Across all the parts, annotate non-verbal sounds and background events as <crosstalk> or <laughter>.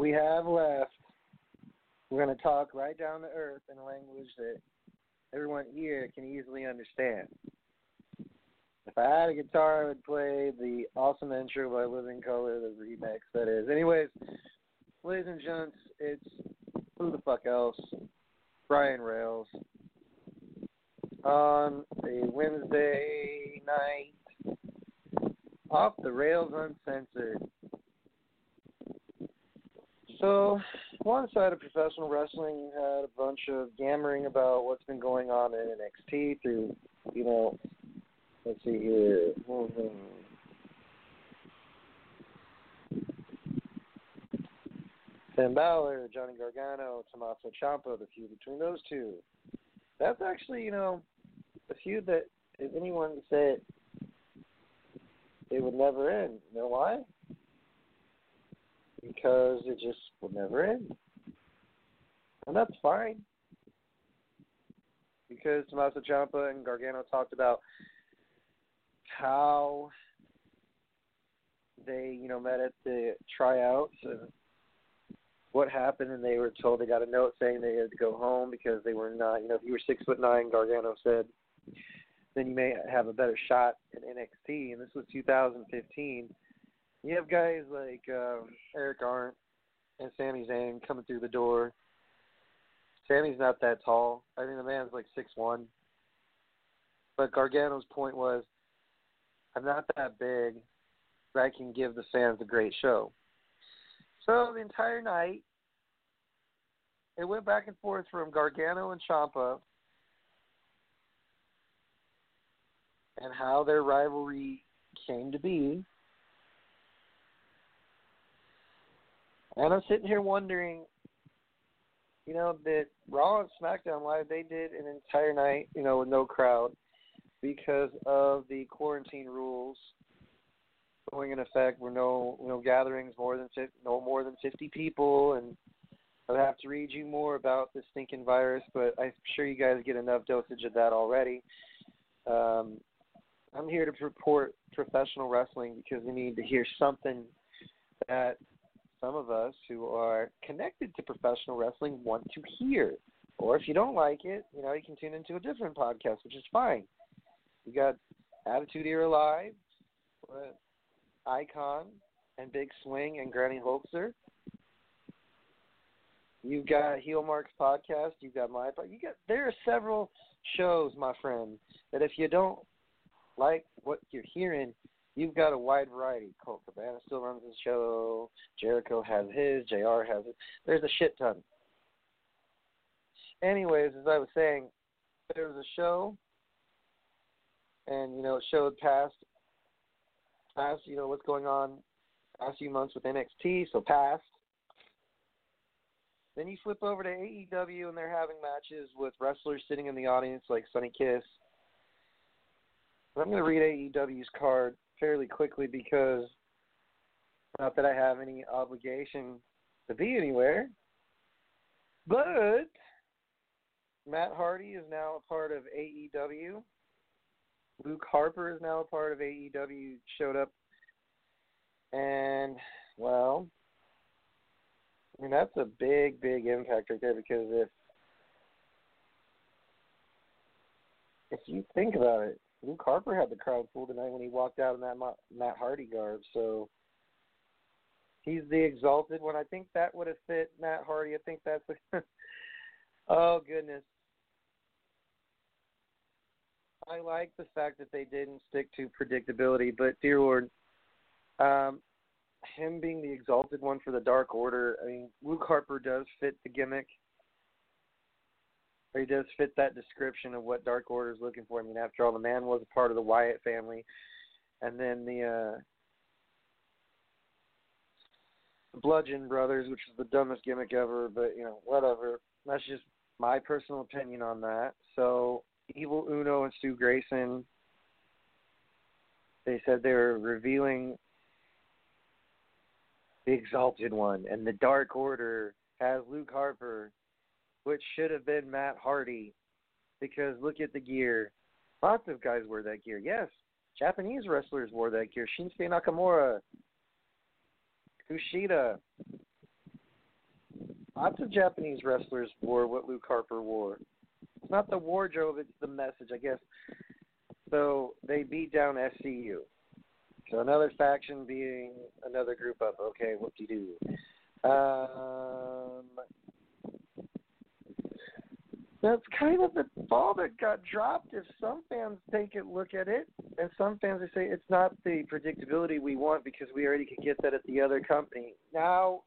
We have left, we're going to talk right down to earth in a language that everyone here can easily understand. If I had a guitar, I would play the awesome intro by Living Color, the remix that is. Anyways, ladies and gents, it's who the fuck else? Brian Rails. On a Wednesday night, off the rails uncensored. So, one side of professional wrestling had a bunch of yammering about what's been going on in NXT through, you know, let's see here. Mhm. Finn Balor, Johnny Gargano, Tommaso Ciampa, the feud between those two. That's actually, you know, a feud that if anyone said it would never end. You know why? Because it just will never end. And that's fine. Because Tommaso Ciampa and Gargano talked about how they, you know, met at the tryouts and what happened and they were told they got a note saying they had to go home because they were not you know, if you were six foot nine, Gargano said, then you may have a better shot in NXT and this was two thousand fifteen you have guys like um, Eric Arndt and Sami Zayn coming through the door. Sami's not that tall. I mean, the man's like six one. But Gargano's point was, I'm not that big, but I can give the fans a great show. So the entire night, it went back and forth from Gargano and Ciampa and how their rivalry came to be. And I'm sitting here wondering, you know, that Raw and SmackDown Live they did an entire night, you know, with no crowd because of the quarantine rules going in effect. Were no no gatherings more than no more than 50 people, and I'd have to read you more about this stinking virus, but I'm sure you guys get enough dosage of that already. Um, I'm here to report professional wrestling because we need to hear something that some of us who are connected to professional wrestling want to hear. Or if you don't like it, you know, you can tune into a different podcast, which is fine. You got Attitude Era Live with Icon and Big Swing and Granny Holzer. You've got Heel Marks podcast. You've got my pod. You got there are several shows, my friend, that if you don't like what you're hearing, you've got a wide variety. Colt Cabana still runs his show. Jericho has his. Jr. has it. There's a shit ton. Anyways, as I was saying, there was a show, and you know it showed past, past you know what's going on, past few months with NXT. So past. Then you flip over to AEW and they're having matches with wrestlers sitting in the audience like Sunny Kiss. I'm going to read AEW's card fairly quickly because not that I have any obligation to be anywhere, but Matt Hardy is now a part of AEW. Luke Harper is now a part of AEW. Showed up, and well, I mean that's a big, big impact right there because if if you think about it, Luke Harper had the crowd full tonight when he walked out in that Matt Hardy garb. So He's the exalted one. I think that would have fit Matt Hardy. I think that's a <laughs> Oh goodness. I like the fact that they didn't stick to predictability, but dear Lord, um, him being the exalted one for the Dark Order, I mean, Luke Harper does fit the gimmick. He does fit that description of what Dark Order is looking for. I mean, after all, the man was a part of the Wyatt family, and then the uh, Bludgeon Brothers, which is the dumbest gimmick ever, but you know, whatever. That's just my personal opinion on that. So, Evil Uno and Stu Grayson, they said they were revealing the Exalted One, and the Dark Order has Luke Harper, which should have been Matt Hardy, because look at the gear. Lots of guys wear that gear. Yes, Japanese wrestlers wore that gear. Shinsuke Nakamura, Kushida. Lots of Japanese wrestlers wore what Luke Harper wore. It's not the wardrobe, it's the message, I guess. So they beat down SCU. So another faction being another group up. Okay, what do you do? Um, that's kind of the ball that got dropped. If some fans take a look at it, and some fans say it's not the predictability we want because we already could get that at the other company. Now,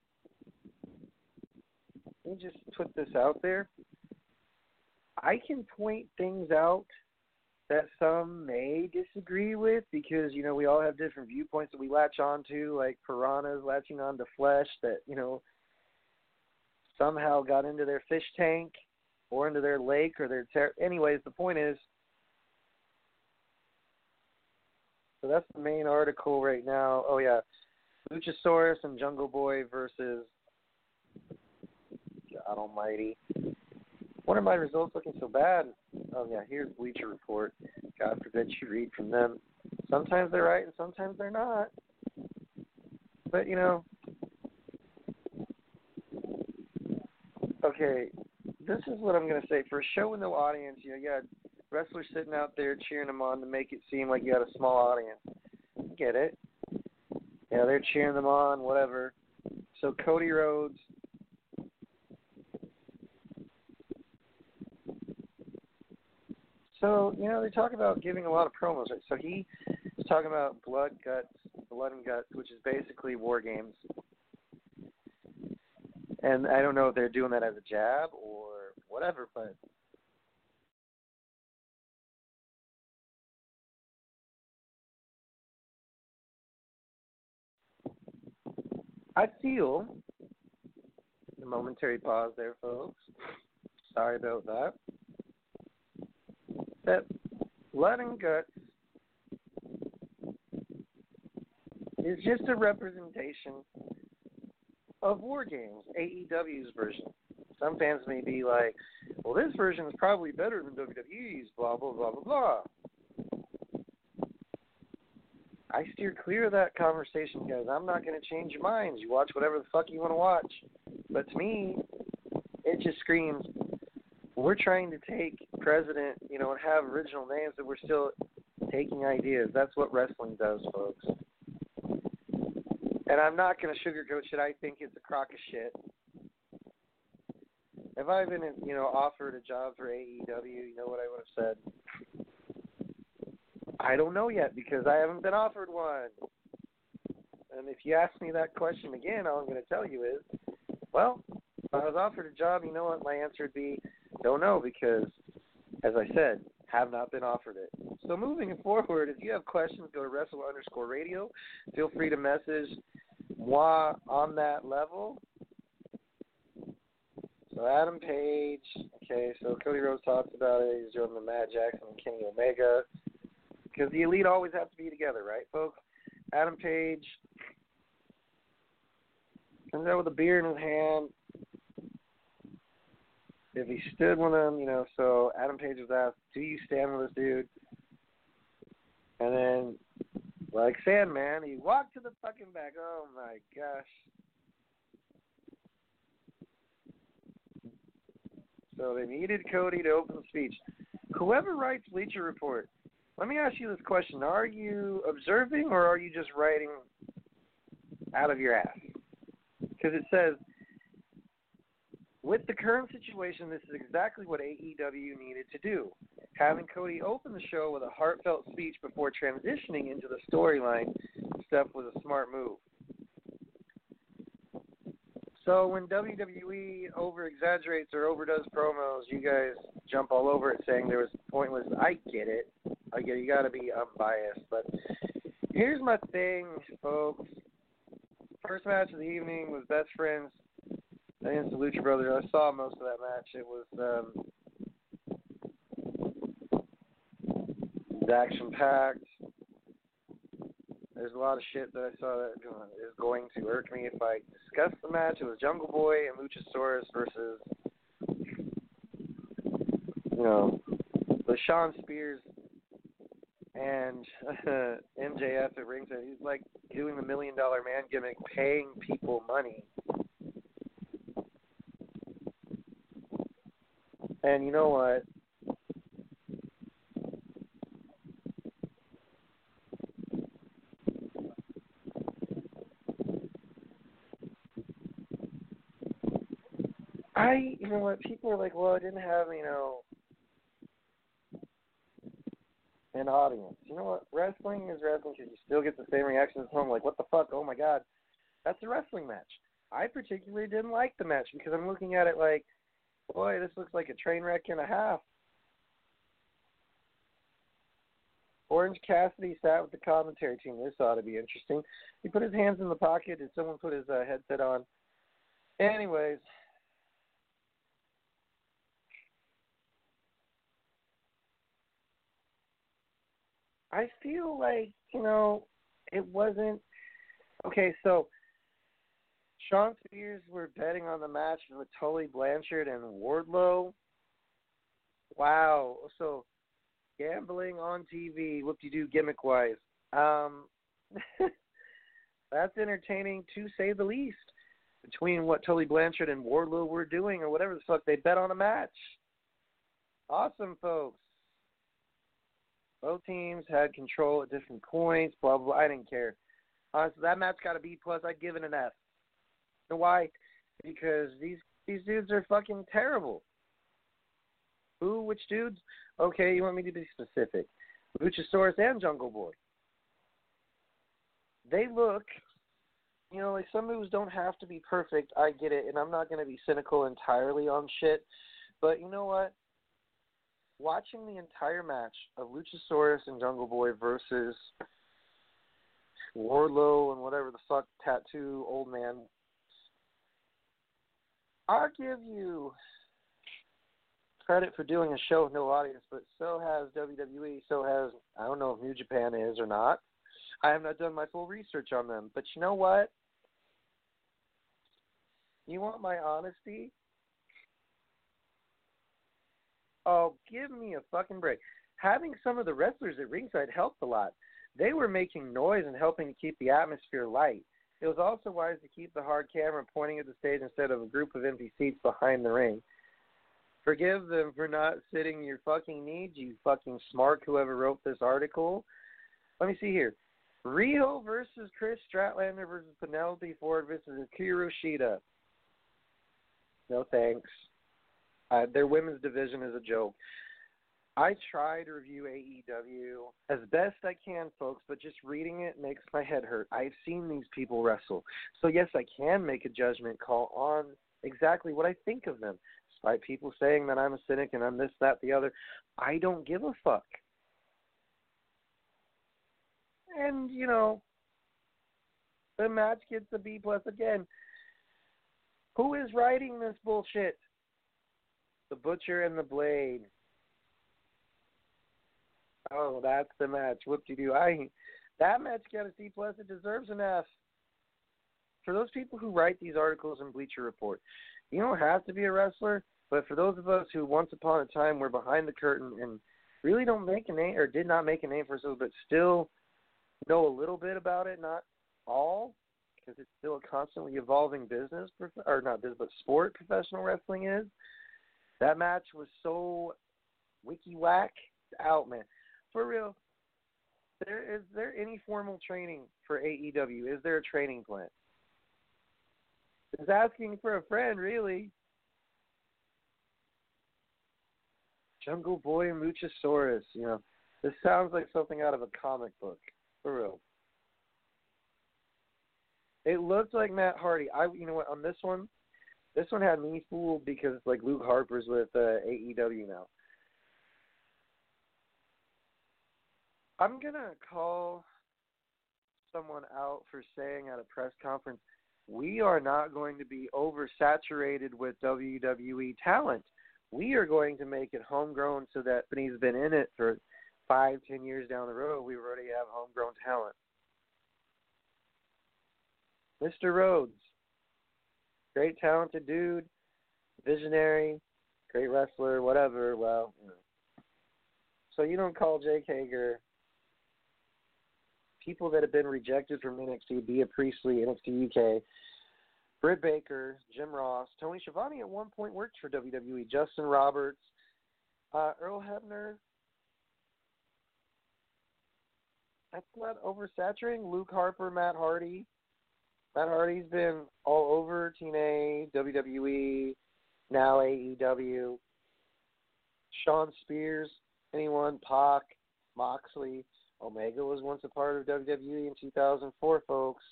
let me just put this out there. I can point things out that some may disagree with because you know we all have different viewpoints that we latch on to, like piranhas latching on to flesh that you know somehow got into their fish tank or into their lake or their ter- anyways the point is so that's the main article right now. Oh yeah. Luchasaurus and jungle boy versus god almighty. What are my results looking so bad. Oh yeah here's bleacher report. God forbid you read from them. Sometimes they're right and sometimes they're not. But you know. Okay this is what I'm gonna say. For a show with no audience, you know, you got wrestlers sitting out there cheering them on to make it seem like you got a small audience. Get it? Yeah, they're cheering them on, whatever. So Cody Rhodes. So you know they talk about giving a lot of promos. Right? So he is talking about blood, guts, blood and guts, which is basically war games and I don't know if they're doing that as a jab whatever, but I feel a momentary pause there, folks. Sorry about that. That blood and guts is just a representation of War Games, AEW's version. Some fans may be like, well, this version is probably better than WWE's, blah, blah, blah, blah, blah. I steer clear of that conversation because I'm not going to change your minds. You watch whatever the fuck you want to watch. But to me, it just screams, we're trying to take president, you know, and have original names, but we're still taking ideas. That's what wrestling does, folks and I'm not going to sugarcoat shit. I think it's a crock of shit. If I've been, you know, offered a job for AEW, you know what I would have said? I don't know yet because I haven't been offered one. And if you ask me that question again, all I'm going to tell you is, well, if I was offered a job, you know what my answer would be? Don't know because, as I said, have not been offered it. So moving forward, if you have questions, go to wrestle underscore radio. Feel free to message moi on that level. So Adam Page, okay, so Cody Rhodes talks about it. He's doing the Matt Jackson and Kenny Omega. Because the elite always have to be together, right, folks? Adam Page comes out with a beer in his hand. If he stood with him, you know, so Adam Page was asked, Do you stand with this dude? And then like Sandman, he walked to the fucking back. Oh my gosh. So they needed Cody to open the speech. Whoever writes Bleacher Report, let me ask you this question. Are you observing or are you just writing out of your ass? because it says, with the current situation, this is exactly what AEW needed to do. Having Cody open the show with a heartfelt speech before transitioning into the storyline stuff was a smart move. So when WWE over exaggerates or overdoes promos, you guys jump all over it saying there was pointless. I get it. I get it. You got to be unbiased. But here's my thing, folks. First match of the evening was Best Friends against the Lucha Brothers. I saw most of that match. It was um, action packed. There's a lot of shit that I saw that is going to irk me if I discuss the match. It was Jungle Boy and Luchasaurus versus, you know, the Shawn Spears and <laughs> uh, MJF at ringside. He's like doing the million dollar man gimmick, paying people money. And you know what? I, you know what? People are like, well, I didn't have, you know, an audience. You know what? Wrestling is wrestling because you still get the same reactions at home. Like, what the fuck? Oh my god, that's a wrestling match. I particularly didn't like the match because I'm looking at it like, boy, this looks like a train wreck and a half. Orange Cassidy sat with the commentary team. This ought to be interesting. He put his hands in the pocket. Did someone put his uh, headset on? Anyways, I feel like, you know, it wasn't okay, so Shawn Spears were betting on the match with Tully Blanchard and Wardlow. Wow. So gambling on TV, whoop de doo gimmick wise. Um <laughs> that's entertaining to say the least. Between what Tully Blanchard and Wardlow were doing or whatever the fuck, they bet on a match. Awesome folks. Both teams had control at different points. Blah blah. blah. I didn't care. Honestly, that match got a B plus. I'd give it an F. Know why? Because these these dudes are fucking terrible. Who? Which dudes? Okay, you want me to be specific? Luchasaurus and Jungle Boy. They look, you know, like some moves don't have to be perfect. I get it, and I'm not going to be cynical entirely on shit. But you know what? Watching the entire match of Luchasaurus and Jungle Boy versus Wardlow and whatever the fuck tattoo old man, I'll give you credit for doing a show with no audience, but so has WWE, so has I don't know if New Japan is or not. I have not done my full research on them. But you know what? You want my honesty? Oh, give me a fucking break. Having some of the wrestlers at ringside helped a lot. They were making noise and helping to keep the atmosphere light. It was also wise to keep the hard camera pointing at the stage instead of a group of empty seats behind the ring. Forgive them for not sitting your fucking needs, you fucking smart whoever wrote this article. Let me see here. Riho versus Kris Statlander versus Penelope Ford versus Hikaru Shida. No thanks. Uh, their women's division is a joke. I try to review AEW as best I can, folks, but just reading it makes my head hurt. I've seen these people wrestle. So, yes, I can make a judgment call on exactly what I think of them. Despite people saying that I'm a cynic and I'm this, that, the other, I don't give a fuck. And, you know, the match gets a B plus again. Who is writing this bullshit? The Butcher and the Blade. Oh, that's the match. Whoop de doo. I that match got a C plus. It deserves an F. For those people who write these articles in Bleacher Report, you don't have to be a wrestler, but for those of us who once upon a time were behind the curtain and really don't make a name or did not make a name for ourselves, but still know a little bit about it, not all, because it's still a constantly evolving business, or not business, but sport professional wrestling is. That match was so wiki whack out, man. For real. There is there any formal training for AEW? Is there a training plan? is asking for a friend, really. Jungle Boy and Luchasaurus, you know. This sounds like something out of a comic book. For real. It looked like Matt Hardy. I you know what, on this one, this one had me fooled because like Luke Harper's with uh, AEW now. I'm gonna call someone out for saying at a press conference, we are not going to be oversaturated with WWE talent. We are going to make it homegrown so that when he's been in it for five, ten years down the road, we already have homegrown talent. Mr. Rhodes, great talented dude, visionary, great wrestler, whatever. Well, you know. so you don't call Jake Hager people that have been rejected from NXT, Bea Priestley, NXT UK, Britt Baker, Jim Ross, Tony Schiavone at one point worked for WWE, Justin Roberts, uh, Earl Hebner. That's not oversaturating. Luke Harper, Matt Hardy. Matt Hardy's been all over TNA, WWE, now AEW. Shawn Spears, anyone, Pac, Moxley. Omega was once a part of WWE in 2004, folks.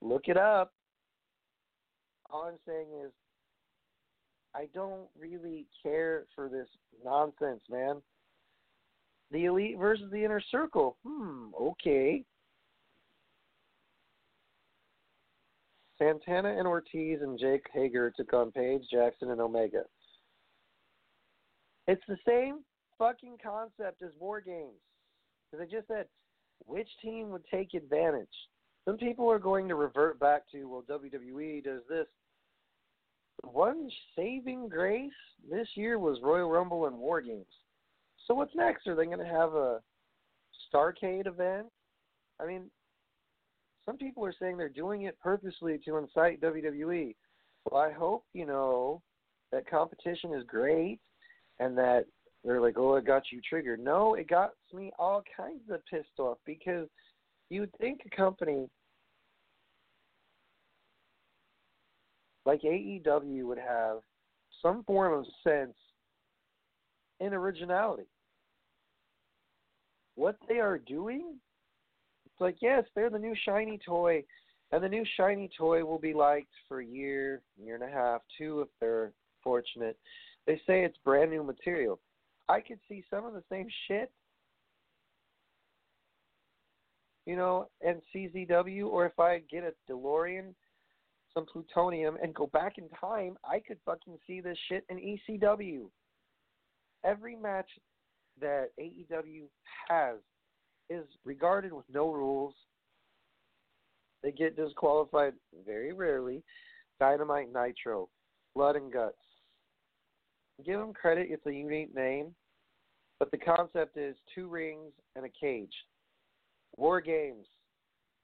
Look it up. All I'm saying is, I don't really care for this nonsense, man. The elite versus the inner circle. Hmm, okay. Santana and Ortiz and Jake Hager took on Page, Jackson, and Omega. It's the same fucking concept as War Games. Because I just said, which team would take advantage? Some people are going to revert back to, well, WWE does this. One saving grace this year was Royal Rumble and War Games. So what's next? Are they going to have a Starcade event? I mean, some people are saying they're doing it purposely to incite WWE. Well, I hope you know that competition is great and that they're like, "Oh, it got you triggered." No, it got me all kinds of pissed off because you would think a company like AEW would have some form of sense and originality. What they are doing, like, yes, they're the new shiny toy, and the new shiny toy will be liked for a year, year and a half, two if they're fortunate. They say it's brand new material. I could see some of the same shit, you know, in CZW, or if I get a DeLorean, some plutonium, and go back in time, I could fucking see this shit in ECW. Every match that AEW has is regarded with no rules. They get disqualified very rarely. Dynamite Nitro, Blood and Guts. Give them credit, it's a unique name. But the concept is two rings and a cage. War games.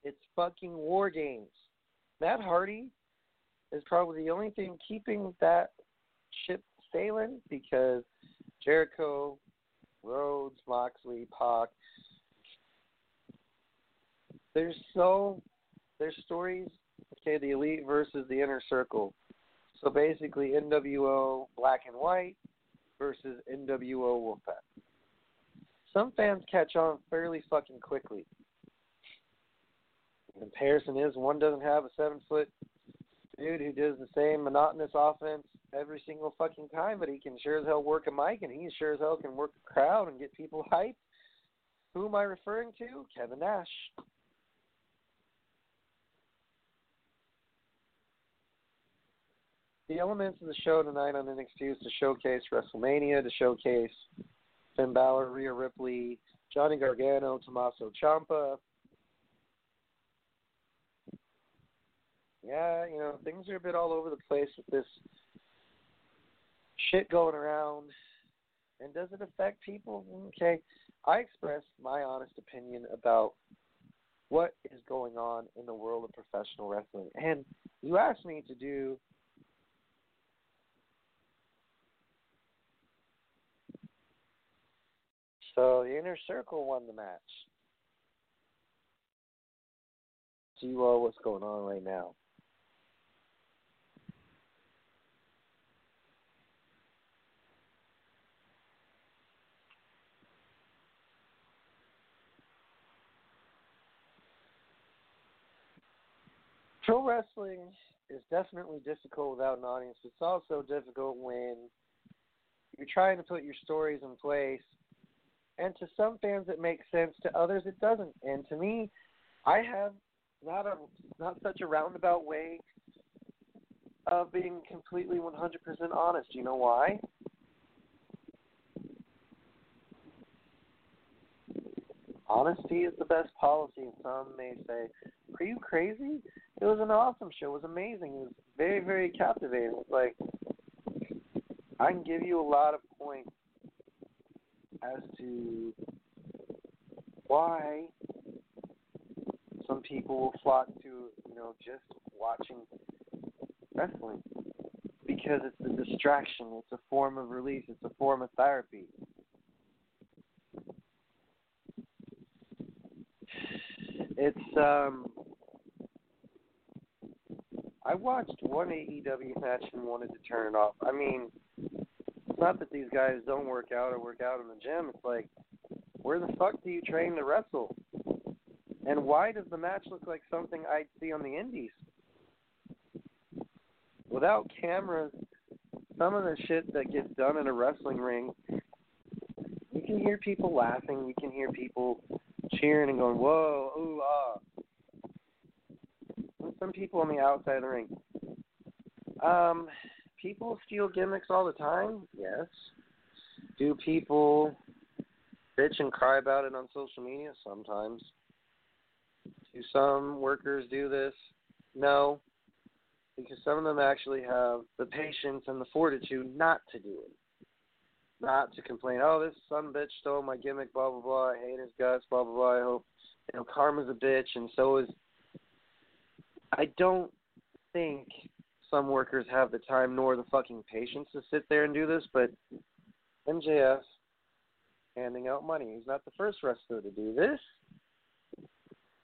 It's fucking war games. Matt Hardy is probably the only thing keeping that ship sailing because Jericho, Rhodes, Moxley, Pac. There's so there's stories. Okay, the elite versus the inner circle. So basically, NWO Black and White versus NWO Wolfpack some fans catch on fairly fucking quickly. Comparison is one doesn't have a seven foot dude who does the same monotonous offense every single fucking time, but he can sure as hell work a mic and he sure as hell can work a crowd and get people hyped. Who am I referring to? Kevin Nash. The elements of the show tonight on NXT is to showcase WrestleMania, to showcase Finn Balor, Rhea Ripley, Johnny Gargano, Tommaso Ciampa. Yeah, you know, things are a bit all over the place with this shit going around. And does it affect people? Okay. I expressed my honest opinion about what is going on in the world of professional wrestling. And you asked me to do So the inner circle won the match. See you all. what's going on right now. Pro wrestling is definitely difficult without an audience. It's also difficult when you're trying to put your stories in place and to some fans it makes sense, to others it doesn't. And to me, I have not a not such a roundabout way of being completely 100% honest. You know why? Honesty is the best policy, and some may say, Are you crazy? It was an awesome show. It was amazing. It was very, very captivating. It's like, I can give you a lot of points as to why some people will flock to, you know, just watching wrestling. Because it's a distraction, it's a form of release, it's a form of therapy. It's um I watched one AEW match and wanted to turn it off. I mean, it's not that these guys don't work out or work out in the gym. It's like, where the fuck do you train to wrestle? And why does the match look like something I'd see on the indies? Without cameras, some of the shit that gets done in a wrestling ring, you can hear people laughing, you can hear people cheering and going, whoa, ooh, ah. And some people on the outside of the ring. Um, people steal gimmicks all the time? Yes. Do people bitch and cry about it on social media? Sometimes. Do some workers do this? No. Because some of them actually have the patience and the fortitude not to do it not to complain. Oh, this son bitch stole my gimmick. Blah blah blah. I hate his guts. Blah blah blah. I hope you know karma's a bitch, and so is. I don't think some workers have the time nor the fucking patience to sit there and do this, but MJF handing out money. He's not the first wrestler to do this.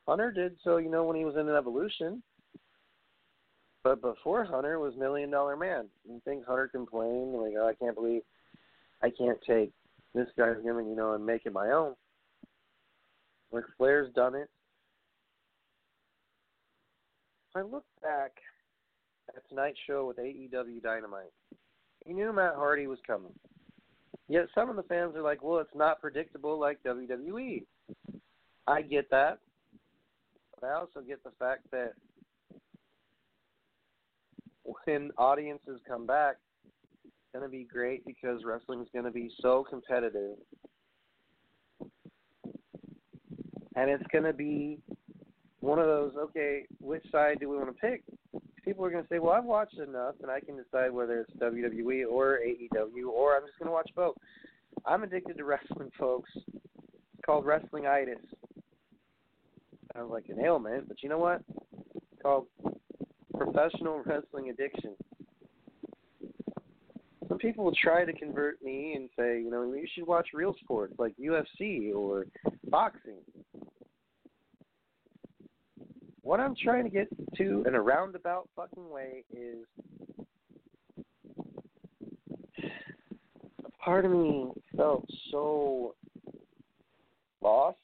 Hunter did so, you know, when he was in an evolution. But before Hunter was Million Dollar Man. You think Hunter complained like, oh, I can't believe I can't take this guy's gimmick, you know, and make it my own. Ric Flair's done it. I look back at tonight's show with AEW Dynamite. He knew Matt Hardy was coming. Yet some of the fans are like, well, it's not predictable like WWE. I get that. But I also get the fact that when audiences come back, it's going to be great because wrestling is going to be so competitive. And it's going to be one of those, okay, which side do we want to pick? People are going to say, well, I've watched enough and I can decide whether it's WWE or AEW or I'm just going to watch both. I'm addicted to <laughs> wrestling, folks. It's called wrestlingitis. Sounds like an ailment, but you know what? It's called professional wrestling addiction some people will try to convert me and say, you know, you should watch real sports like UFC or boxing. What I'm trying to get to in a roundabout fucking way is a part of me felt so lost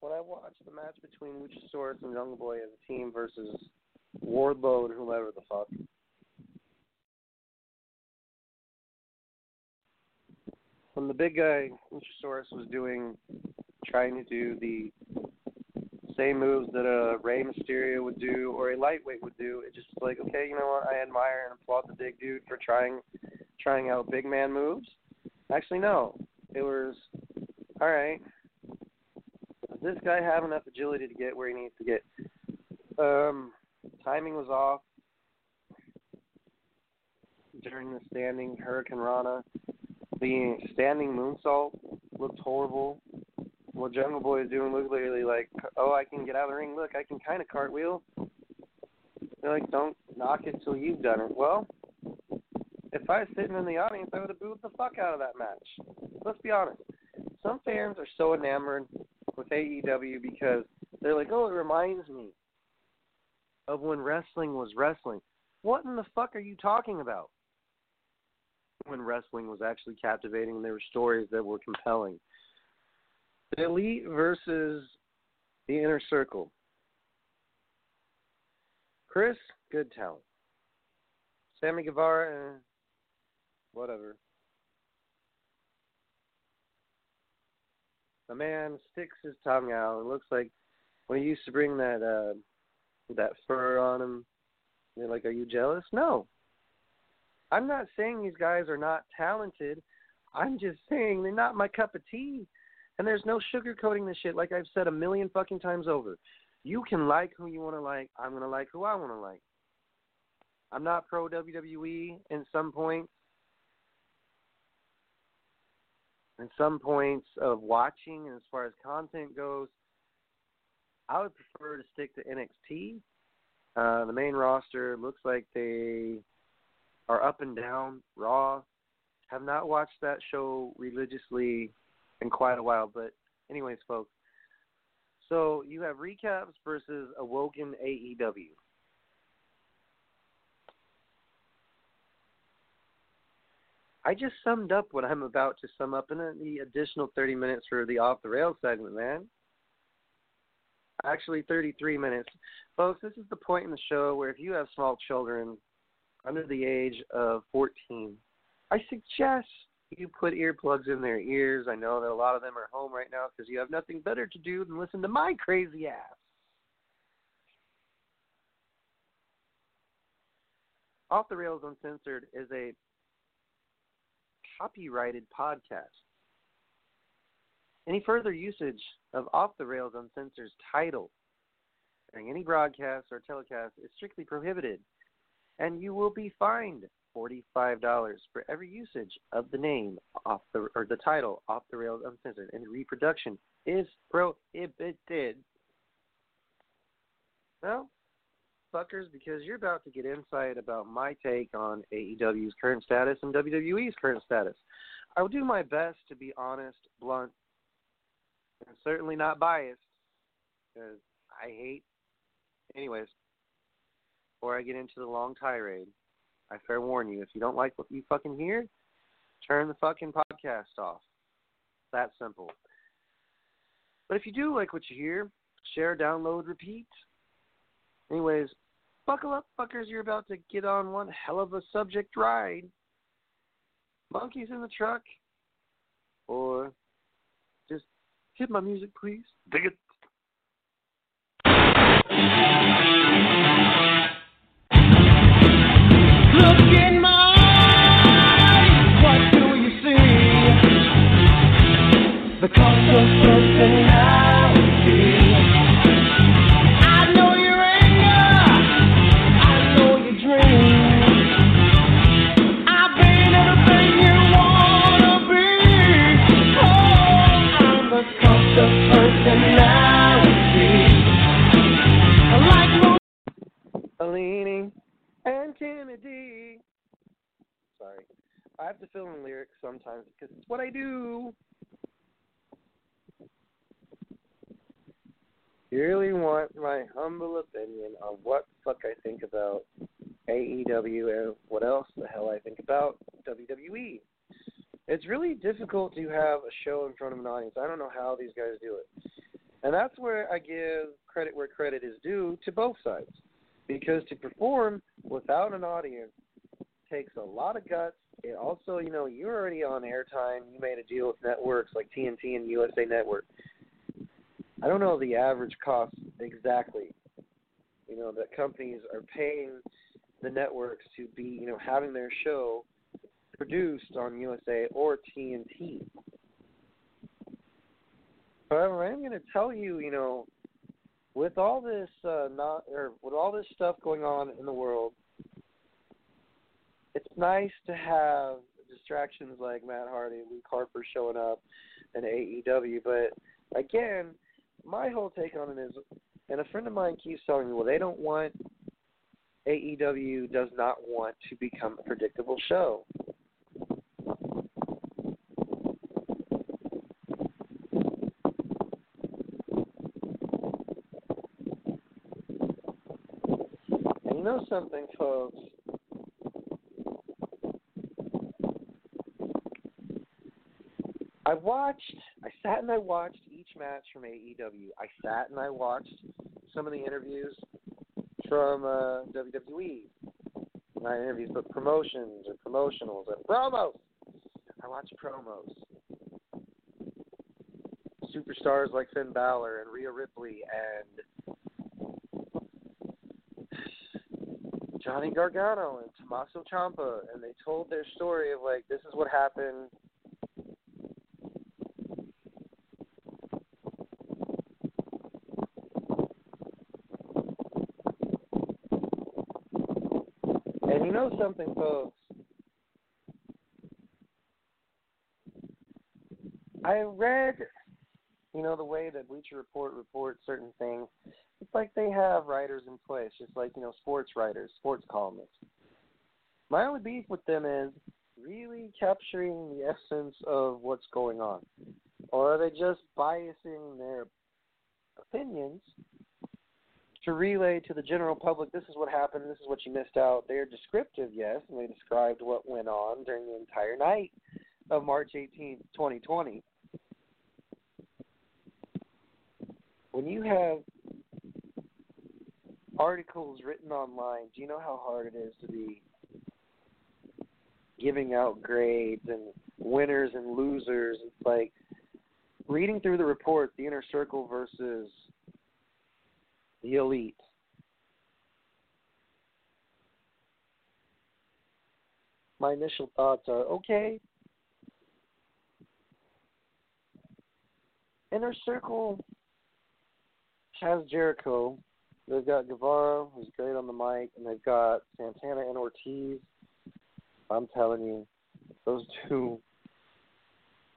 when I watched the match between Luchasaurus and Jungle Boy as a team versus Wardlow and whomever the fuck. when the big guy Luchasaurus was doing, trying to do the same moves that a Rey Mysterio would do or a lightweight would do, it just like, okay, you know what? I admire and applaud the big dude for trying trying out big man moves. Actually, no, it was all right. Does this guy have enough agility to get where he needs to get? Um, timing was off during the standing hurricanrana. The standing moonsault looked horrible. What Jungle Boy is doing looked literally like, oh, I can get out of the ring. Look, I can kind of cartwheel. They're like, don't knock it till you've done it. Well, if I was sitting in the audience, I would have booed the fuck out of that match. Let's be honest. Some fans are so enamored with AEW because they're like, oh, it reminds me of when wrestling was wrestling. What in the fuck are you talking about? when wrestling was actually captivating and there were stories that were compelling. The elite versus the inner circle. Chris, good talent. Sammy Guevara, eh, whatever. The man sticks his tongue out. It looks like when he used to bring that uh that fur on him. You're like, are you jealous? No. I'm not saying these guys are not talented. I'm just saying they're not my cup of tea. And there's no sugarcoating this shit. Like I've said a million fucking times over. You can like who you want to like. I'm gonna like who I want to like. I'm not pro WWE in some points. In some points of watching, and as far as content goes, I would prefer to stick to NXT. Uh, the main roster looks like they are up and down. Raw. Have not watched that show religiously in quite a while, but anyways, folks. So you have recaps versus Awoken AEW. I just summed up what I'm about to sum up in the additional 30 minutes for the off the rail segment, man. Actually, 33 minutes. Folks, this is the point in the show where if you have small children under the age of 14, I suggest you put earplugs in their ears. I know that a lot of them are home right now because you have nothing better to do than listen to my crazy ass. Off the Rails Uncensored is a copyrighted podcast. Any further usage of Off the Rails Uncensored's title during any broadcast or telecast is strictly prohibited, and you will be fined forty-five dollars for every usage of the name off the or the title off the rails uncensored, and reproduction is prohibited. Well, fuckers, because you're about to get insight about my take on AEW's current status and WWE's current status. I will do my best to be honest, blunt, and certainly not biased, because I hate. Anyways, before I get into the long tirade, I fair warn you, if you don't like what you fucking hear, turn the fucking podcast off. That simple. But if you do like what you hear, share, download, repeat. Anyways, buckle up, fuckers. You're about to get on one hell of a subject ride. Monkeys in the truck. Or just hit my music, please. Dig it. Timothy. Sorry. I have to fill in lyrics sometimes because it's what I do. Really want my humble opinion on what the fuck I think about AEW and what else the hell I think about WWE. It's really difficult to have a show in front of an audience. I don't know how these guys do it. And that's where I give credit where credit is due to both sides. Because to perform without an audience takes a lot of guts. It also, you know, you're already on airtime. You made a deal with networks like TNT and USA Network. I don't know the average cost exactly. You know, that companies are paying the networks to be, you know, having their show produced on USA or TNT. However, I'm going to tell you, you know, with all this uh, not or with all this stuff going on in the world, it's nice to have distractions like Matt Hardy, and Luke Harper showing up, and AEW. But again, my whole take on it is, and a friend of mine keeps telling me, well, they don't want AEW does not want to become a predictable show. And you know something, folks? I watched, I sat and I watched match from AEW. I sat and I watched some of the interviews from uh, WWE. Not interviews, but promotions or promotionals and promos. I watch promos. Superstars like Finn Balor and Rhea Ripley and <sighs> Johnny Gargano and Tommaso Ciampa, and they told their story of like this is what happened. And you know something, folks? I read, you know, the way that Bleacher Report reports certain things. It's like they have writers in place, just like, you know, sports writers, sports columnists. My only beef with them is really capturing the essence of what's going on. Or are they just biasing their opinions to relay to the general public this is what happened, this is what you missed out? They're descriptive, yes, and they described what went on during the entire night of March 18th, 2020. When you have articles written online, do you know how hard it is to be giving out grades and winners and losers? It's like reading through the report, the inner circle versus the elite. My initial thoughts are okay. Inner circle has Jericho. They've got Guevara, who's great on the mic, and they've got Santana and Ortiz. I'm telling you, those two.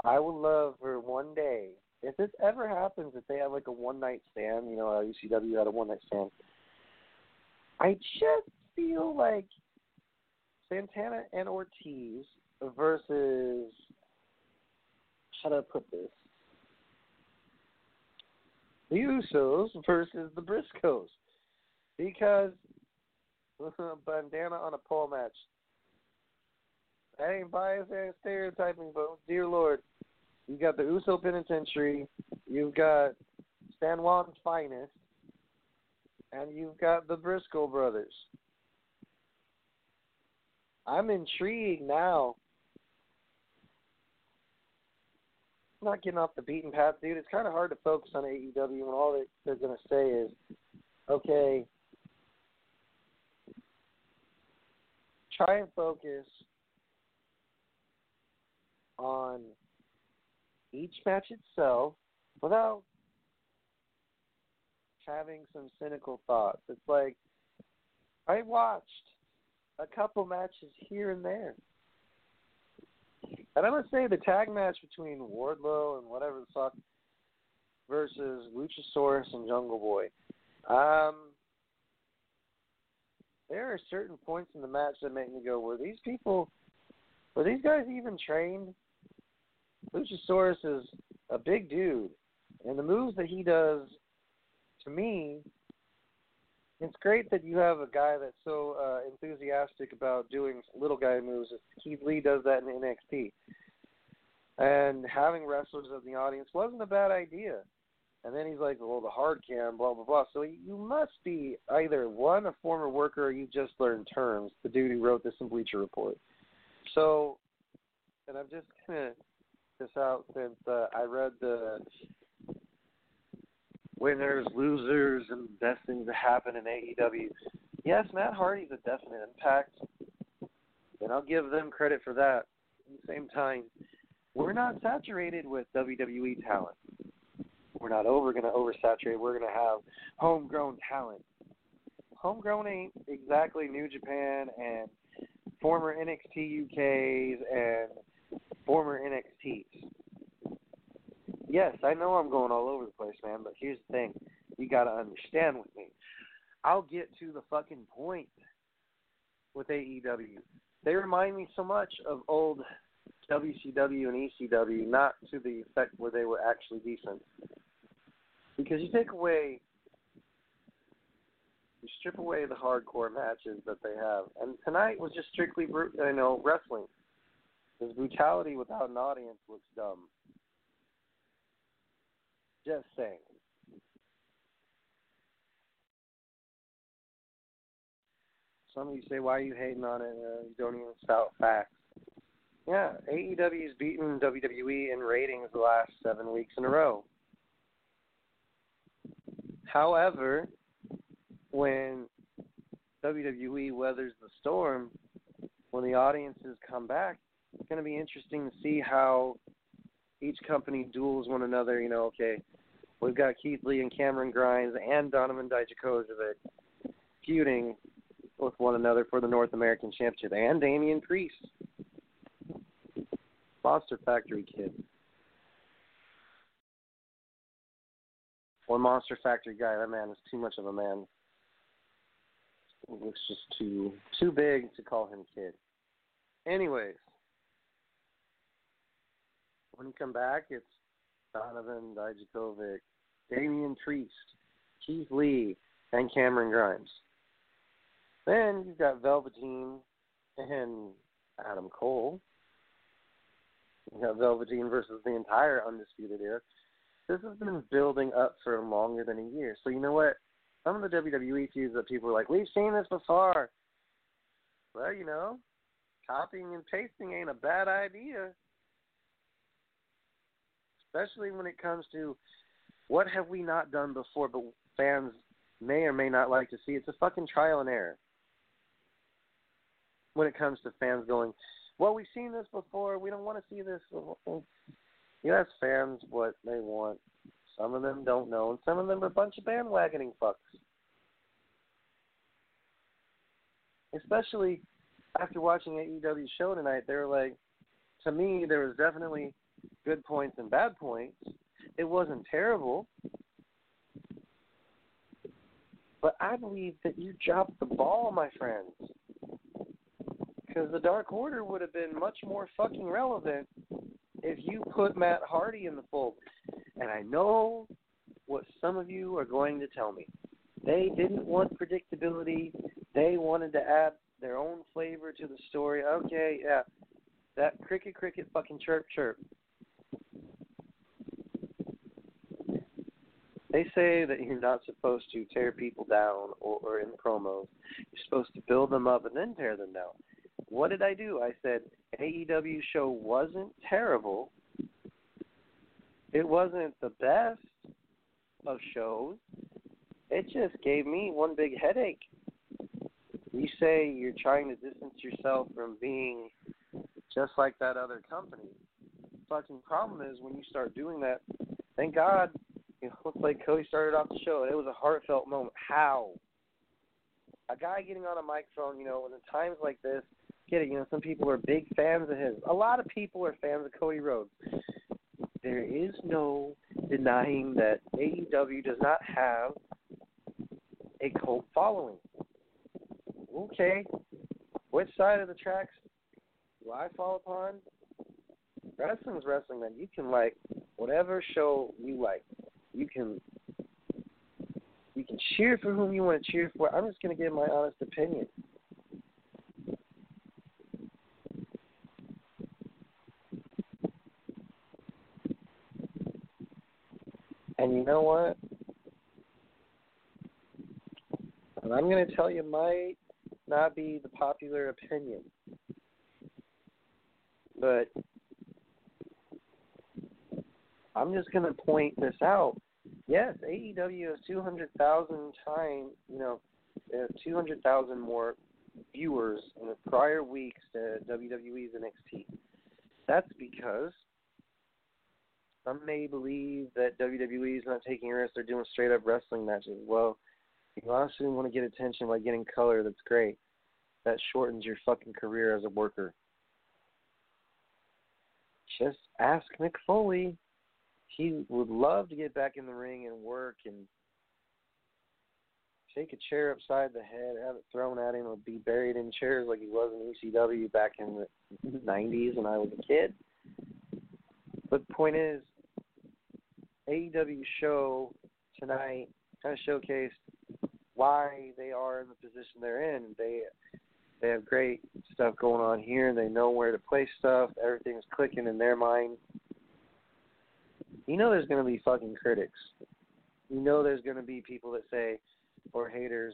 I would love for one day, if this ever happens, if they have like a one night stand, you know, ECW had a one night stand. I just feel like Santana and Ortiz versus how do I put this? the Usos versus the Briscoes because <laughs> bandana on a pole match. That ain't bias and stereotyping, but dear Lord, you got the Uso Penitentiary, you've got San Juan's finest, and you've got the Briscoe brothers. I'm intrigued now not getting off the beaten path, dude. It's kind of hard to focus on AEW when all they, they're going to say is, okay, try and focus on each match itself without having some cynical thoughts. It's like I watched a couple matches here and there. And I'm gonna say the tag match between Wardlow and whatever the fuck versus Luchasaurus and Jungle Boy. Um, there are certain points in the match that make me go, "Were these people? Were these guys even trained?" Luchasaurus is a big dude, and the moves that he does, to me, it's great that you have a guy that's so uh, enthusiastic about doing little guy moves. Keith Lee does that in NXT. And having wrestlers in the audience wasn't a bad idea. And then he's like, well, the hard cam, blah, blah, blah. So you must be either one, a former worker, or you just learned terms, the dude who wrote this in Bleacher Report. So, and I'm just to this out since uh, I read the winners, losers, and best things that happen in AEW. Yes, Matt Hardy's a definite impact, and I'll give them credit for that. At the same time, we're not saturated with WWE talent. We're not over going to oversaturate. We're going to have homegrown talent. Homegrown ain't exactly New Japan and former NXT UKs and former NXTs yes, I know I'm going all over the place, man, but here's the thing. You got to understand with me. I'll get to the fucking point with AEW. They remind me so much of old WCW and ECW, not to the effect where they were actually decent. Because you take away, you strip away the hardcore matches that they have, and tonight was just strictly, you know, wrestling. Because brutality without an audience looks dumb. Just saying. some of you say, why are you hating on it? Uh, you don't even spout facts. Yeah, AEW's beaten WWE in ratings the last seven weeks in a row. However, when WWE weathers the storm, when the audiences come back, it's going to be interesting to see how each company duels one another. You know, okay, we've got Keith Lee and Cameron Grimes and Donovan Dijakovic feuding with one another for the North American Championship, and Damian Priest, Monster Factory Kid. Or Monster Factory guy. That man is too much of a man. It looks just too too big to call him kid. Anyways, when you come back, it's Donovan Dijakovic, Damian Priest, Keith Lee, and Cameron Grimes. Then you've got Velveteen and Adam Cole. You got Velveteen versus the entire Undisputed Era. This has been building up for longer than a year. So you know what? Some of the WWE feuds that people are like, we've seen this before. Well, you know, copying and pasting ain't a bad idea. Especially when it comes to what have we not done before, but fans may or may not like to see. It's a fucking trial and error. When it comes to fans going, well, we've seen this before. We don't want to see this. You ask fans what they want. Some of them don't know, and some of them are a bunch of bandwagoning fucks. Especially after watching AEW show tonight, they were like, to me, there was definitely good points and bad points. It wasn't terrible. But I believe that you dropped the ball, my friends. Because the Dark Order would have been much more fucking relevant if you put Matt Hardy in the fold. And I know what some of you are going to tell me. They didn't want predictability. They wanted to add their own flavor to the story. Okay, yeah. That cricket, cricket, fucking chirp, chirp. They say that you're not supposed to tear people down or, or in promos. You're supposed to build them up and then tear them down. What did I do? I said AEW show wasn't terrible. It wasn't the best of shows. It just gave me one big headache. You say you're trying to distance yourself from being just like that other company. The Fucking problem is when you start doing that. Thank God, it looks like Cody started off the show. And it was a heartfelt moment. How? A guy getting on a microphone, you know, in times like this, get it. You know, some people are big fans of his. A lot of people are fans of Cody Rhodes. There is no denying that AEW does not have a cult following. Okay, which side of the tracks do I fall upon? Wrestling's wrestling, man. You can like whatever show you like. You can you can cheer for whom you want to cheer for. I'm just gonna give my honest opinion. And you know what? And I'm going to tell you might not be the popular opinion. But I'm just going to point this out. Yes, AEW has 200,000 times, you know, uh, 200,000 more viewers in the prior weeks to WWE's NXT. That's because some may believe that WWE is not taking risks; they're doing straight up wrestling matches. Well, you honestly want to get attention by getting color, that's great. That shortens your fucking career as a worker. Just ask Mick Foley. He would love to get back in the ring and work and take a chair upside the head, have it thrown at him, or be buried in chairs like he was in ECW back in the 90s when I was a kid. But the point is, AEW show tonight kind of showcased why they are in the position they're in. They they have great stuff going on here. They know where to place stuff. Everything's clicking in their mind. You know there's going to be fucking critics. You know there's going to be people that say, or haters,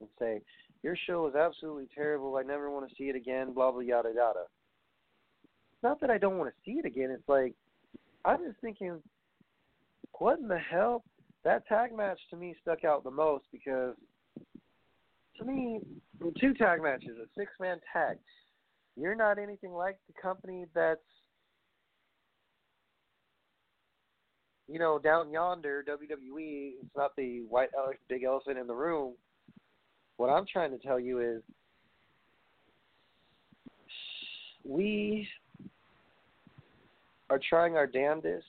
and say, your show is absolutely terrible. I never want to see it again. Blah blah yada yada. Not that I don't want to see it again. It's like I'm just thinking, what in the hell? That tag match to me stuck out the most because to me, two tag matches, a six man tag. You're not anything like the company that's you know, down yonder, WWE, it's not the white ele- big elephant in the room. What I'm trying to tell you is we are trying our damnedest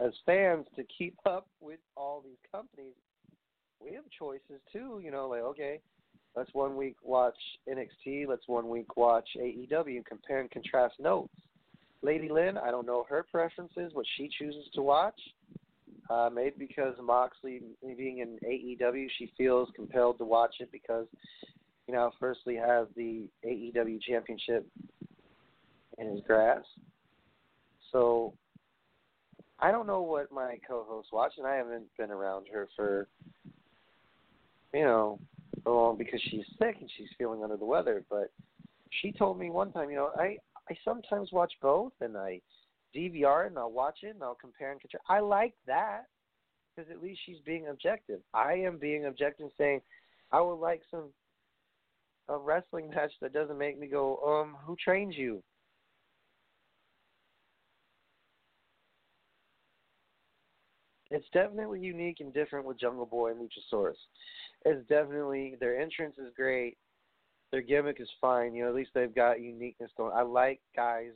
as fans to keep up with all these companies. We have choices too, you know, like okay, let's one week watch NXT, let's one week watch AEW, compare and contrast notes. Lady Lynn, I don't know her preferences, what she chooses to watch. Uh, maybe because Moxley being in AEW, she feels compelled to watch it because, you know, firstly has the AEW championship in his grasp. So I don't know what my co-host watched, and I haven't been around her for, you know, long because she's sick and she's feeling under the weather. But she told me one time, you know, I I sometimes watch both, and I DVR it and I'll watch it and I'll compare and contrast. I like that because at least she's being objective. I am being objective, saying I would like some a wrestling match that doesn't make me go, um, who trains you? It's definitely unique and different with Jungle Boy and Luchasaurus. It's definitely their entrance is great. Their gimmick is fine. You know, at least they've got uniqueness going. I like guys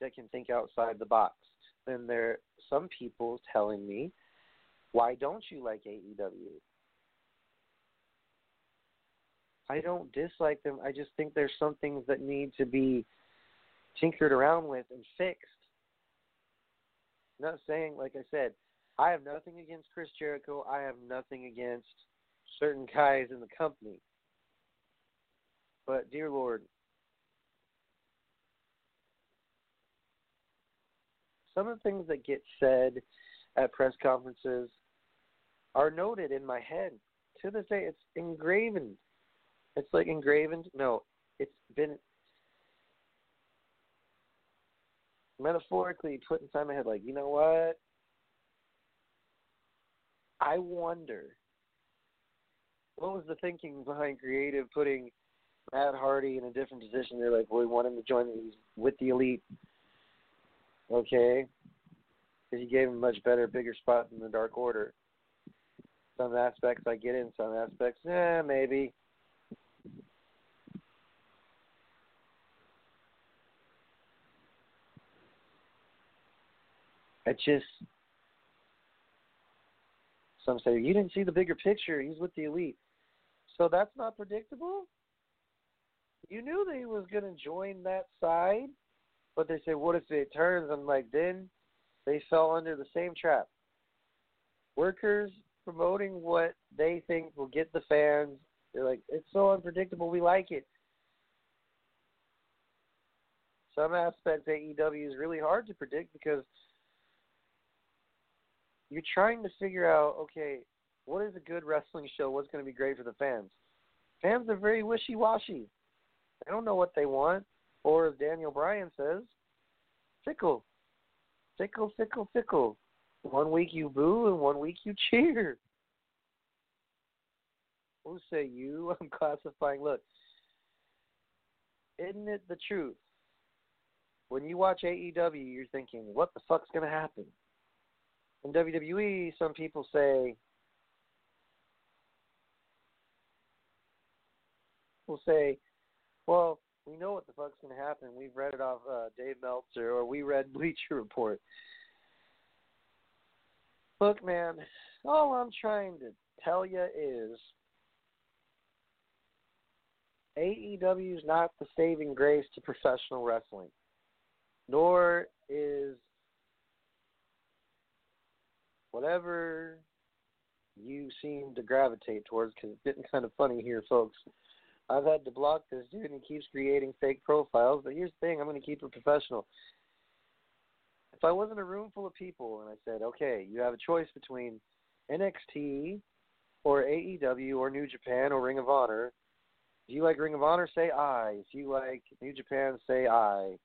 that can think outside the box. Then there are some people telling me, why don't you like AEW? I don't dislike them. I just think there's some things that need to be tinkered around with and fixed. I'm not saying, like I said, I have nothing against Chris Jericho. I have nothing against certain guys in the company. But dear Lord, some of the things that get said at press conferences are noted in my head. To this day, it's engraven. It's like engraven. No, it's been metaphorically put inside my head. Like, you know what? I wonder what was the thinking behind creative putting Matt Hardy in a different position. They're like, well, we want him to join these with the elite. Okay, because he gave him a much better, bigger spot in the Dark Order. Some aspects I get in, some aspects, eh, maybe. I just some say you didn't see the bigger picture. He's with the elite, so that's not predictable. You knew that he was going to join that side, but they said, what if it turns? I'm like, then they fell under the same trap. Workers promoting what they think will get the fans. They're like, it's so unpredictable. We like it. Some aspects AEW is really hard to predict because you're trying to figure out, okay, what is a good wrestling show? What's going to be great for the fans? Fans are very wishy washy. They don't know what they want. Or as Daniel Bryan says, fickle. Fickle, fickle, fickle. One week you boo and one week you cheer. Who say you? <laughs> I'm classifying. Look, isn't it the truth? When you watch AEW, you're thinking, what the fuck's going to happen? In WWE, some people say, will say, well, we know what the fuck's going to happen. We've read it off uh, Dave Meltzer, or we read <laughs> Bleacher Report. Look, man, all I'm trying to tell you is AEW is not the saving grace to professional wrestling, nor is whatever you seem to gravitate towards, because it's getting kind of funny here, folks. I've had to block this dude and he keeps creating fake profiles. But here's the thing I'm going to keep it professional. If I was in a room full of people and I said, okay, you have a choice between NXT or AEW or New Japan or Ring of Honor. If you like Ring of Honor, say I. If you like New Japan, say I.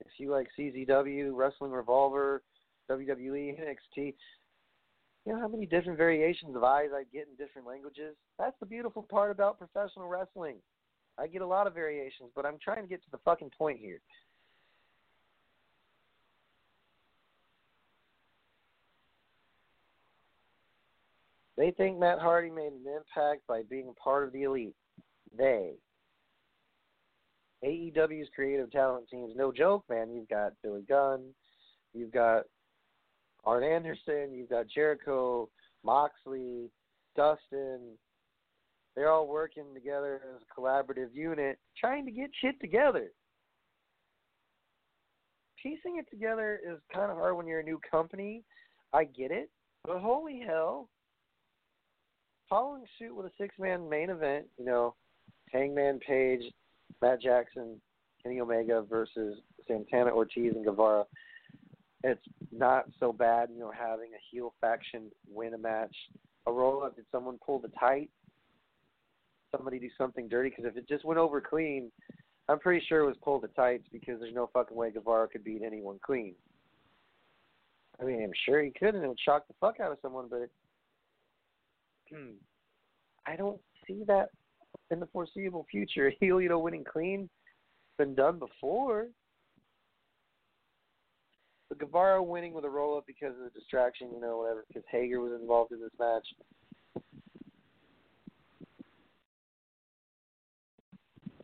If you like CZW, Wrestling Revolver, WWE, NXT, you know how many different variations of eyes I get in different languages? That's the beautiful part about professional wrestling. I get a lot of variations, but I'm trying to get to the fucking point here. They think Matt Hardy made an impact by being part of the elite. They. AEW's creative talent team's no joke, man. You've got Billy Gunn, you've got Arn Anderson, you've got Jericho, Moxley, Dustin. They're all working together as a collaborative unit, trying to get shit together. Piecing it together is kind of hard when you're a new company. I get it. But holy hell, following suit with a six man main event, you know, Hangman Page, Matt Jackson, Kenny Omega versus Santana Ortiz and Guevara. It's not so bad, you know, having a heel faction win a match. A roll up, did someone pull the tight? Somebody do something dirty? Because if it just went over clean, I'm pretty sure it was pull the tights because there's no fucking way Guevara could beat anyone clean. I mean, I'm sure he could, and it would shock the fuck out of someone, but hmm, I don't see that in the foreseeable future. <laughs> Heel, you know, winning clean, been done before. Guevara winning with a roll up because of the distraction, you know, whatever, because Hager was involved in this match.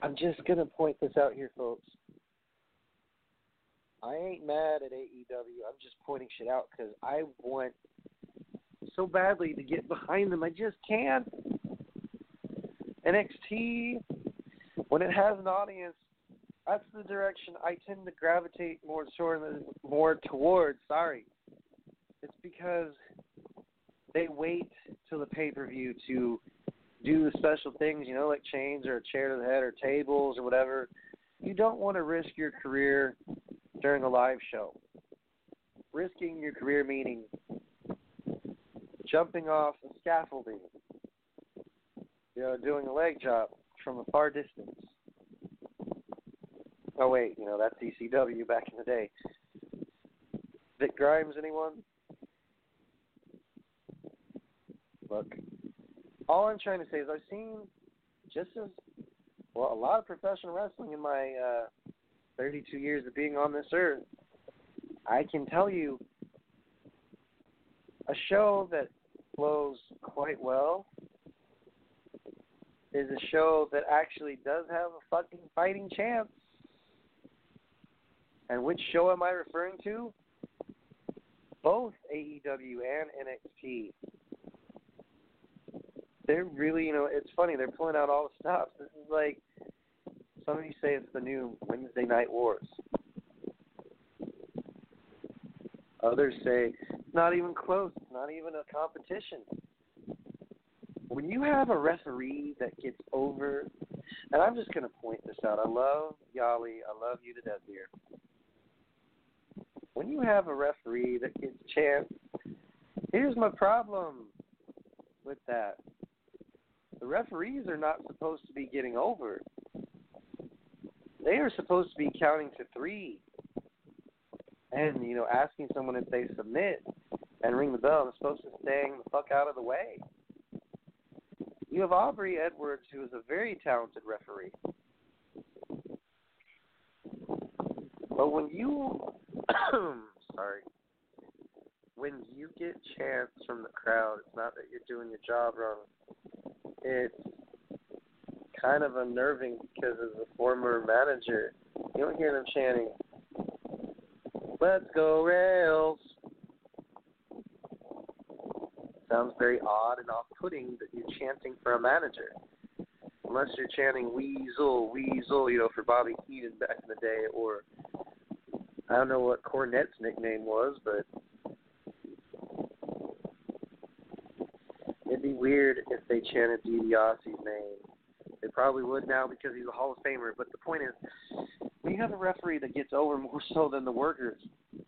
I'm just gonna point this out here, folks. I ain't mad at AEW. I'm just pointing shit out because I want so badly to get <laughs> behind them. I just can't. NXT, when it has an audience, that's the direction I tend to gravitate more toward. More towards. Sorry, it's because they wait till the pay per view to do the special things, you know, like chains or a chair to the head or tables or whatever. You don't want to risk your career during a live show. Risking your career meaning jumping off a scaffolding, you know, doing a leg drop from a far distance. Oh wait, you know that's ECW back in the day. Vic Grimes, anyone? Look, all I'm trying to say is I've seen just as well a lot of professional wrestling in my uh, 32 years of being on this earth. I can tell you a show that flows quite well is a show that actually does have a fucking fighting chance. And which show am I referring to? Both AEW and NXT. They're really, you know, it's funny. They're pulling out all the stops. This is like some of you say it's the new Wednesday Night Wars. Others say it's not even close. It's not even a competition. When you have a referee that gets over, and I'm just going to point this out. I love Yali. I love you to death here. When you have a referee that gets chance, here's my problem with that. The referees are not supposed to be getting over. They are supposed to be counting to three and you know asking someone if they submit and ring the bell. I'm supposed to staying the fuck out of the way. You have Aubrey Edwards, who is a very talented referee. But when you, <coughs> sorry, when you get chants from the crowd, it's not that you're doing your job wrong. It's kind of unnerving because as a former manager, you don't hear them chanting, Let's go Rails. Sounds very odd and off putting that you're chanting for a manager. Unless you're chanting Weasel, Weasel, you know, for Bobby Heenan back in the day, or I don't know what Cornette's nickname was, but it'd be weird if they chanted DiBiase's name. They probably would now because he's a Hall of Famer. But the point is, we have a referee that gets over <laughs> more so than the workers.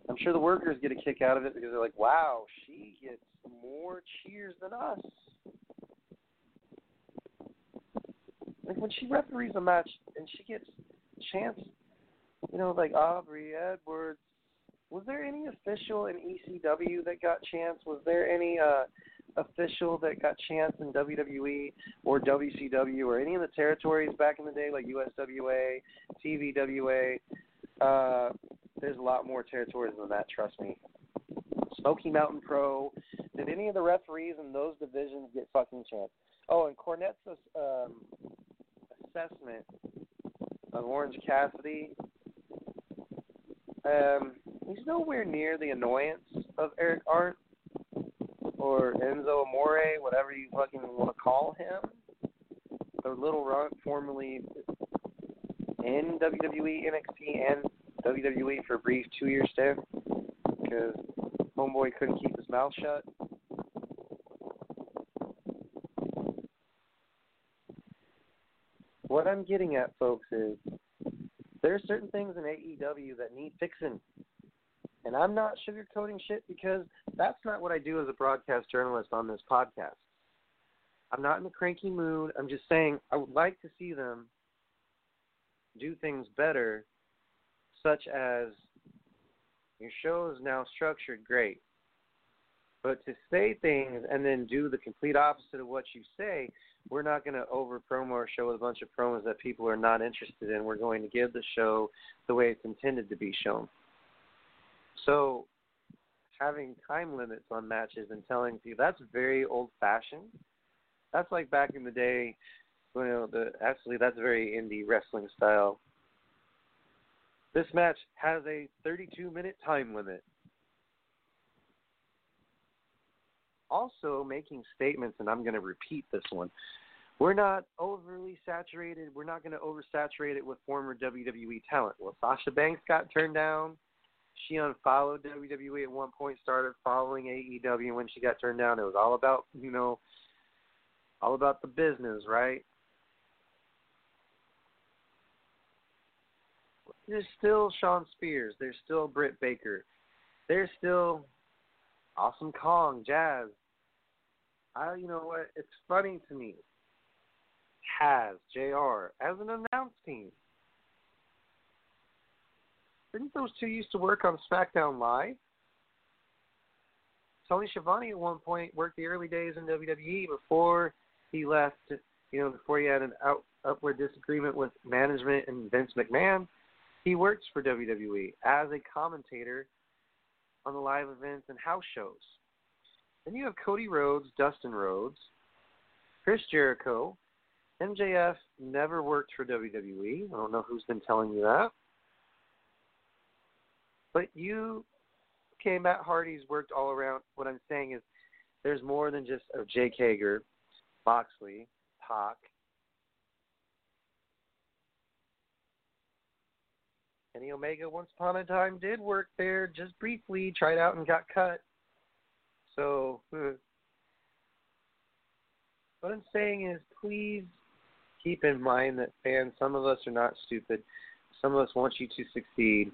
I'm sure the workers get a kick out of it because they're like, wow, she gets more cheers than us. Like when she referees a match and she gets chance, you know, like Aubrey Edwards. Was there any official in ECW that got chance? Was there any uh official that got chance in WWE or WCW or any of the territories back in the day, like USWA, TVWA? Uh, there's a lot more territories than that. Trust me. Smoky Mountain Pro. Did any of the referees in those divisions get fucking chance? Oh, and Cornette's um, assessment of Orange Cassidy. Um, he's nowhere near the annoyance of Eric Arndt or Enzo Amore, whatever you fucking want to call him. The little runt formerly in WWE, NXT, and WWE for a brief two year stint because Homeboy couldn't keep his mouth shut. What I'm getting at, folks, is there are certain things in AEW that need fixing. And I'm not sugarcoating shit because that's not what I do as a broadcast journalist on this podcast. I'm not in a cranky mood. I'm just saying I would like to see them do things better, such as your show is now structured great. But to say things and then do the complete opposite of what you say, we're not going to over promo our show with a bunch of promos that people are not interested in. We're going to give the show the way it's intended to be shown. So, having time limits on matches and telling people that's very old fashioned. That's like back in the day, you know, the actually that's very indie wrestling style. This match has a 32 minute time limit. Also making statements, and I'm going to repeat this one. We're not overly saturated. We're not going to oversaturate it with former WWE talent. Well, Sasha Banks got turned down. She unfollowed WWE at one point, started following AEW. When she got turned down, it was all about, you know, all about the business, right? There's still Shawn Spears. There's still Britt Baker. There's still Awesome Kong, Jazz. I, you know what? It's funny to me. Has Jr. as an announce team. Didn't those two used to work on SmackDown Live? Tony Schiavone at one point worked the early days in WWE before he left. You know, before he had an out, upward disagreement with management and Vince McMahon, he works for WWE as a commentator on the live events and house shows. Then you have Cody Rhodes, Dustin Rhodes, Chris Jericho. MJF never worked for WWE. I don't know who's been telling you that. But you, okay, Matt Hardy's worked all around. What I'm saying is there's more than just a Jake Hager, Moxley, Pac, Kenny Omega once upon a time did work there just briefly, tried out and got cut. So, <laughs> what I'm saying is, please keep in mind that fans, some of us are not stupid. Some of us want you to succeed,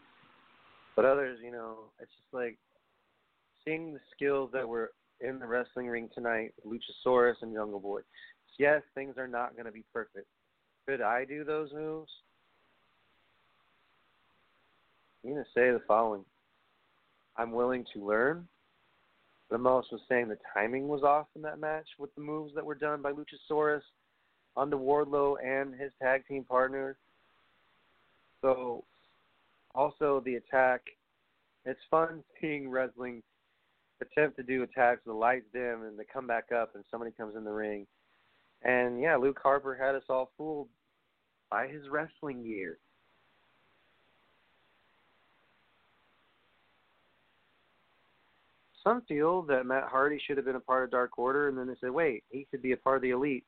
but others, you know, it's just like seeing the skills that were in the wrestling ring tonight, Luchasaurus and Jungle Boy. Yes, things are not going to be perfect. Could I do those moves? I'm going to say the following I'm willing to learn. Ramos was saying the timing was off in that match with the moves that were done by Luchasaurus onto Wardlow and his tag team partner. So, also the attack. It's fun <laughs> seeing wrestling attempt to do attacks, the lights dim, and they come back up, and somebody comes in the ring. And yeah, Luke Harper had us all fooled by his wrestling gear. Some feel that Matt Hardy should have been a part of Dark Order, and then they say, wait, he could be a part of the Elite.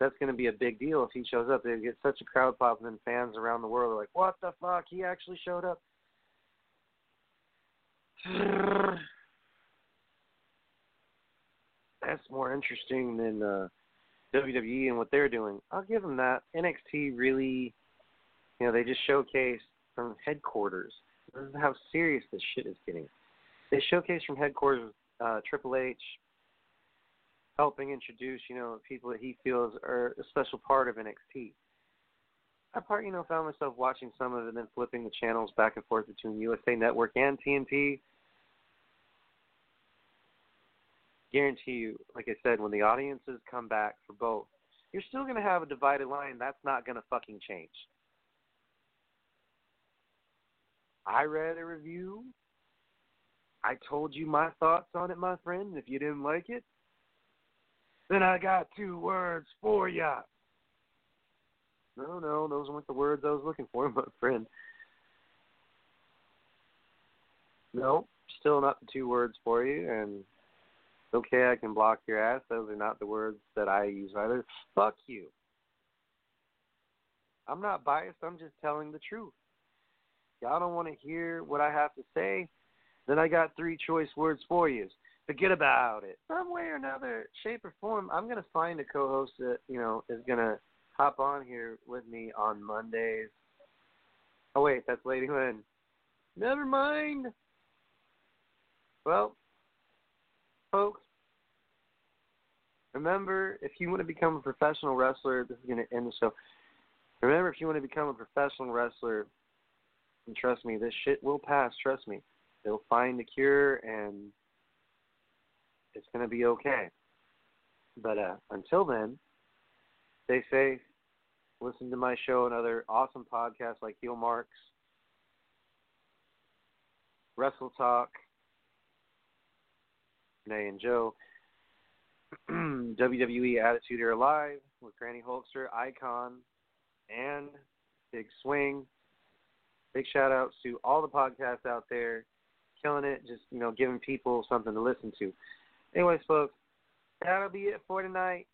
That's going to be a big deal if he shows up. They get such a crowd pop, and then fans around the world are like, what the fuck? He actually showed up. <sighs> That's more interesting than uh, WWE and what they're doing. I'll give them that. NXT really, you know, they just showcase from headquarters. This is how serious this shit is getting they showcase from headquarters uh, Triple H helping introduce, you know, people that he feels are a special part of NXT. I part, you know, found myself watching some of it and then flipping the channels back and forth between USA Network and TNT. Guarantee you, like I said, when the audiences come back for both, you're still going to have a divided line. That's not going to fucking change. I read a review. I told you my thoughts on it, my friend. If you didn't like it, then I got two words for ya. No, no, those weren't the words I was looking for, <laughs> my friend. No, still not the two words for you, and okay, I can block your ass. Those are not the words that I use either. Fuck you. I'm not biased. I'm just telling the truth. Y'all don't want to hear what I have to say? Then I got three choice words for you. Forget about it. Some way or another, shape or form, I'm gonna find a co-host that you know is gonna hop on here with me on Mondays. Oh wait, that's Lady Lynn. Never mind. Well, folks, remember if you want to become a professional wrestler, this is going to end the show. Remember, if you want to become a professional wrestler, and trust me, this shit will pass. Trust me, they'll find the cure, and it's going to be okay. But uh, until then, stay safe. Listen to my show and other awesome podcasts like Heel Marks, Wrestle Talk, Renee and Joe, <clears throat> WWE Attitude Era Live with Granny Hulkster, Icon, and Big Swing. Big shout outs to all the podcasts out there, killing it, just you know, giving people something to listen to. Anyways, folks, that'll be it for tonight.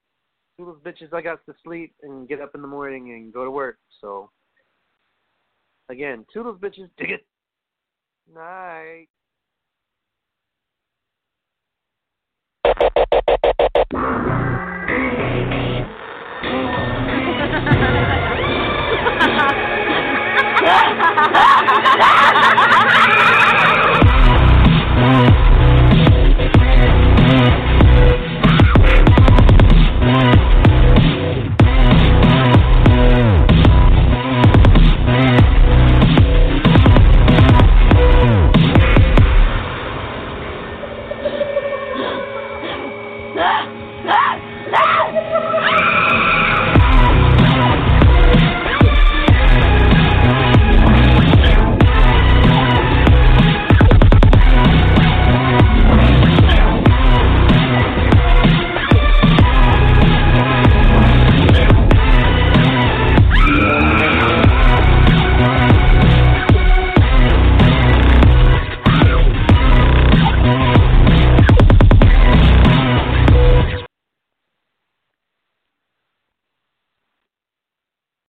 Toodles bitches, I got to sleep and get up in the morning and go to work. So, again, toodles bitches, dig it. Night. Ha ha ha ha!